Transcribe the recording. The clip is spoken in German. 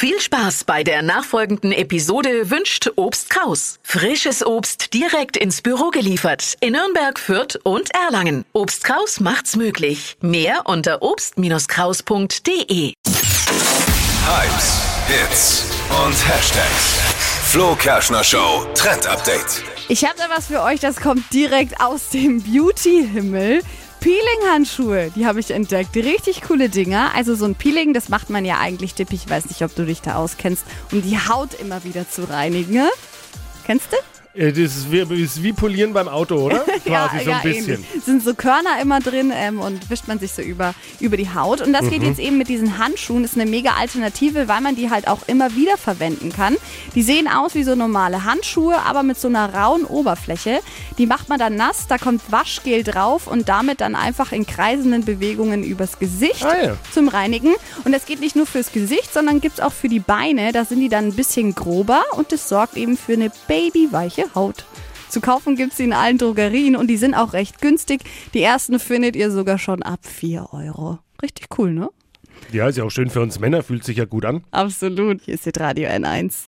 Viel Spaß bei der nachfolgenden Episode wünscht Obst Kraus. Frisches Obst direkt ins Büro geliefert in Nürnberg, Fürth und Erlangen. Obst Kraus macht's möglich. Mehr unter obst-kraus.de. Hypes, Hits und Hashtags. Flo Kerschner Show Trend Update. Ich habe da was für euch, das kommt direkt aus dem Beauty-Himmel. Peeling-Handschuhe, die habe ich entdeckt. Richtig coole Dinger. Also so ein Peeling, das macht man ja eigentlich dippig. Ich weiß nicht, ob du dich da auskennst, um die Haut immer wieder zu reinigen. Kennst du? Äh, Das ist wie, ist wie Polieren beim Auto, oder? Quasi so ein bisschen. ähnlich. Sind so Körner immer drin ähm, und wischt man sich so über, über die Haut. Und das Mhm. geht jetzt eben mit diesen Handschuhen. Ist eine mega Alternative, weil man die halt auch immer wieder verwenden kann. Die sehen aus wie so normale Handschuhe, aber mit so einer rauen Oberfläche. Die macht man dann nass, da kommt Waschgel drauf und damit dann einfach in kreisenden Bewegungen übers Gesicht Ah, ja. zum Reinigen. Und das geht nicht nur fürs Gesicht, sondern gibt es auch für die Beine. Da sind die dann ein bisschen grober und das sorgt eben für eine babyweiche Haut. Zu kaufen gibt es sie in allen Drogerien und die sind auch recht günstig. Die ersten findet ihr sogar schon ab 4 Euro. Richtig cool, ne? Ja, ist ja auch schön für uns Männer, fühlt sich ja gut an. Absolut. Hier ist jetzt Radio N1.